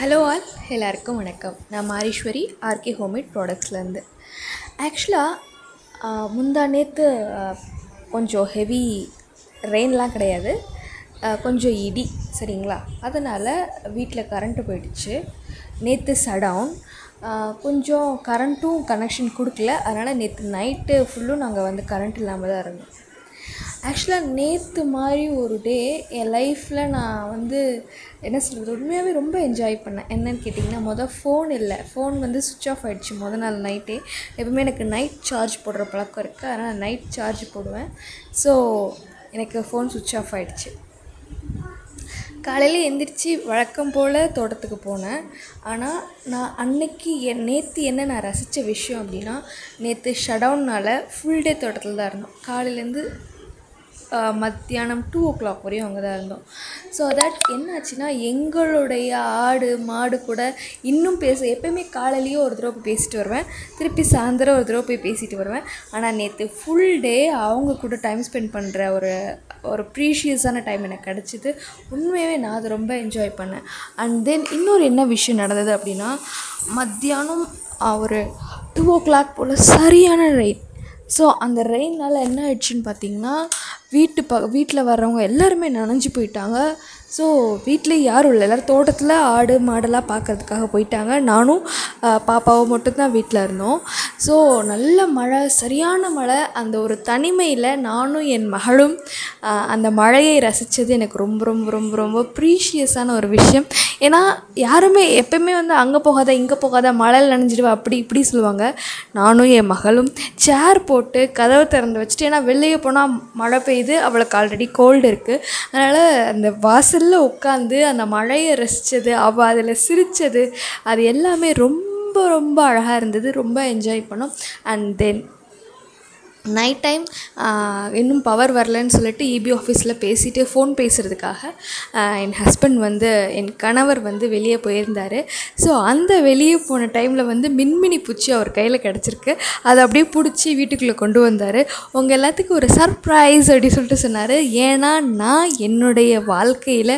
Hello all எல்லாருக்கும் வணக்கம். நான் மாரீஸ்வரி ஆர்கே ஹோம்மேட் ப்ராடக்ட்ஸ்லேருந்து. ஆக்சுவலாக முந்தா நேற்று கொஞ்சம் ஹெவி ரெயின்லாம் கிடையாது. கொஞ்சம் இடி சரிங்களா? அதனால் வீட்டில் கரண்ட்டு போயிடுச்சு. நேற்று சடவுன். கொஞ்சம் கரண்ட்டும் கனெக்ஷன் கொடுக்கல. அதனால் நேற்று நைட்டு ஃபுல்லும் நாங்கள் வந்து கரண்ட் இல்லாமல் தான் இருந்தோம். ஆக்சுவலாக நேற்று மாதிரி ஒரு டே என் லைஃப்பில் நான் வந்து என்ன சொல்கிறது உண்மையாகவே ரொம்ப என்ஜாய் பண்ணேன். என்னன்னு கேட்டிங்கன்னா மொதல் ஃபோன் இல்லை. ஃபோன் வந்து சுவிட்ச் ஆஃப் ஆகிடுச்சு மொதல் நாள் நைட்டே எப்பவுமே எனக்கு நைட் சார்ஜ் போடுற பழக்கம் இருக்குது அதனால் நைட் சார்ஜ் போடுவேன். ஸோ எனக்கு ஃபோன் சுவிட்ச் ஆஃப் ஆகிடுச்சு காலையில் எந்திரிச்சு வழக்கம் போல் தோட்டத்துக்கு போனேன். ஆனால் நான் அன்னைக்கு என் நேற்று என்ன நான் ரசித்த விஷயம் அப்படின்னா நேற்று ஷடவுன்னால் ஃபுல் டே தோட்டத்தில் தான் இருந்தோம். காலையிலேருந்து மத்தியானம் டூ ஓ கிளாக் வரையும் அங்கே தான் இருந்தோம். ஸோ தட் என்னாச்சுன்னா எங்களுடைய ஆடு மாடு கூட இன்னும் பேச எப்போயுமே காலையிலேயே ஒரு தடவை போய் பேசிட்டு வருவேன். திருப்பி சாயந்தரம் ஒரு தடவை போய் பேசிட்டு வருவேன். ஆனால் நேற்று ஃபுல் டே அவங்க கூட டைம் ஸ்பெண்ட் பண்ணுற ஒரு ஒரு ப்ரீஷியஸான டைம் எனக்கு கிடச்சிது. உண்மையாகவே நான் அதை ரொம்ப என்ஜாய் பண்ணேன். அண்ட் தென் இன்னொரு என்ன விஷயம் நடந்தது அப்படின்னா மத்தியானம் ஒரு டூ ஓ கிளாக் போல் சரியான ரெயின் ஸோ அந்த ரெயினால் என்ன ஆயிடுச்சுன்னு பார்த்தீங்கன்னா வீட்டு ப வீட்டில் வர்றவங்க எல்லாருமே நனைஞ்சு போயிட்டாங்க. ஸோ வீட்டில் யாரும் இல்லை. எல்லோரும் தோட்டத்தில் ஆடு மாடெல்லாம் பார்க்கறதுக்காக போயிட்டாங்க. நானும் பாப்பாவும் மட்டும்தான் வீட்டில் இருந்தோம். ஸோ நல்ல மழை சரியான மழை. அந்த ஒரு தனிமையில் நானும் என் மகளும் அந்த மழையை ரசித்தது எனக்கு ரொம்ப ரொம்ப ரொம்ப ரொம்ப ப்ரீஷியஸான ஒரு விஷயம். ஏன்னா யாருமே எப்பயுமே வந்து அங்கே போகாத இங்கே போகாத மழையில் நனைஞ்சிடுவா அப்படி இப்படி சொல்லுவாங்க. நானும் என் மகளும் சேர் போட்டு கதவை திறந்து வச்சுட்டு ஏன்னா வெளியே போனால் மழை பெய்யுது அவளுக்கு ஆல்ரெடி கோல்டு இருக்குது அதனால் அந்த வாசலில் உட்காந்து அந்த மழையை ரசித்தது அவள் அதில் சிரித்தது அது எல்லாமே ரொம்ப ரொம்ப அழகாக இருந்தது. ரொம்ப என்ஜாய் பண்ணோம். அண்ட் தென் நைட் டைம் இன்னும் பவர் வரலன்னு சொல்லிட்டு இபி ஆஃபீஸில் பேசிட்டு ஃபோன் பேசுகிறதுக்காக என் ஹஸ்பண்ட் வந்து என் கணவர் வந்து வெளியே போயிருந்தார். ஸோ அந்த வெளியே போன டைமில் வந்து மின்மினி பூச்சி அவர் கையில் கிடச்சிருக்கு. அதை அப்படியே பிடிச்சி வீட்டுக்குள்ளே கொண்டு வந்தார். உங்கள் எல்லாத்துக்கும் ஒரு சர்ப்ரைஸ் அப்படி சொல்லிட்டு சொன்னார். ஏன்னா நான் என்னுடைய வாழ்க்கையில்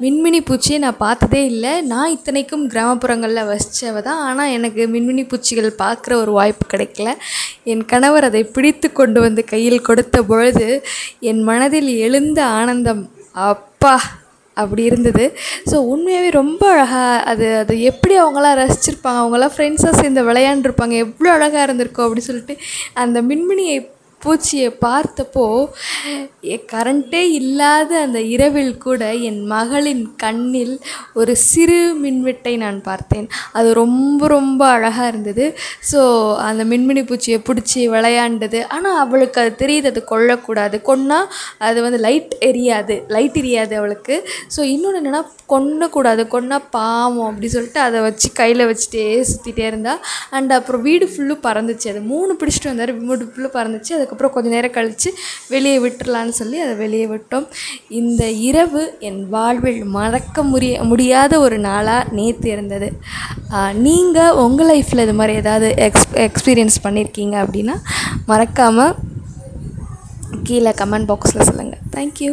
மின்மினி பூச்சியை நான் பார்த்ததே இல்லை. நான் இத்தனைக்கும் கிராமப்புறங்களில் வசித்தவ தான். ஆனால் எனக்கு மின்மினி பூச்சிகள் பார்க்குற ஒரு வாய்ப்பு கிடைக்கல. என் கணவர் அதை பிடித்து கொண்டு வந்து கையில் கொடுத்த பொழுது என் மனதில் எழுந்த ஆனந்தம் அப்பா! அப்படி இருந்தது. ஸோ உண்மையாகவே ரொம்ப அழகாக அது அது எப்படி அவங்களாம் ரசிச்சிருப்பாங்க? அவங்களாம் ஃப்ரெண்ட்ஸாக சேர்ந்து விளையாண்டுருப்பாங்க. எவ்வளோ அழகாக இருந்திருக்கும் அப்படின்னு சொல்லிட்டு அந்த மின்மினியை பூச்சியை பார்த்தப்போ எ- கரண்ட்டே இல்லாத அந்த இரவில் கூட என் மகளின் கண்ணில் ஒரு சிறு மின்வெட்டை நான் பார்த்தேன். அது ரொம்ப ரொம்ப அழகாக இருந்தது. ஸோ அந்த மின்மினி பூச்சியை பிடிச்சி விளையாண்டது. ஆனால் அவளுக்கு அது தெரியுது அது கொல்லக்கூடாது. கொன்னா அது வந்து லைட் எரியாது. லைட் எரியாது அவளுக்கு. ஸோ இன்னொன்று என்னென்னா கொன்னக்கூடாது. கொன்னா பாவம் அப்படி சொல்லிட்டு அதை வச்சு கையில் வச்சுட்டே சுற்றிட்டே இருந்தா. அண்ட் அப்புறம் வீடு ஃபுல்லும் பறந்துச்சு. அது மூணு பிடிச்சிட்டு வந்தார். வீடு ஃபுல்லும் பறந்துச்சு. அதுக்கு அதுக்கப்புறம் கொஞ்சம் நேரம் கழித்து வெளியே விட்டுறலான்னு சொல்லி அதை வெளியே விட்டோம். இந்த இரவு என் வாழ்வில் மறக்க முடிய முடியாத ஒரு நாளாக நேற்று இருந்தது. நீங்கள் உங்கள் லைஃப்பில் இது மாதிரி ஏதாவது எக்ஸ் எக்ஸ்பீரியன்ஸ் பண்ணியிருக்கீங்க அப்படின்னா மறக்காமல் கீழே கமெண்ட் பாக்ஸில் சொல்லுங்கள் தேங்க்யூ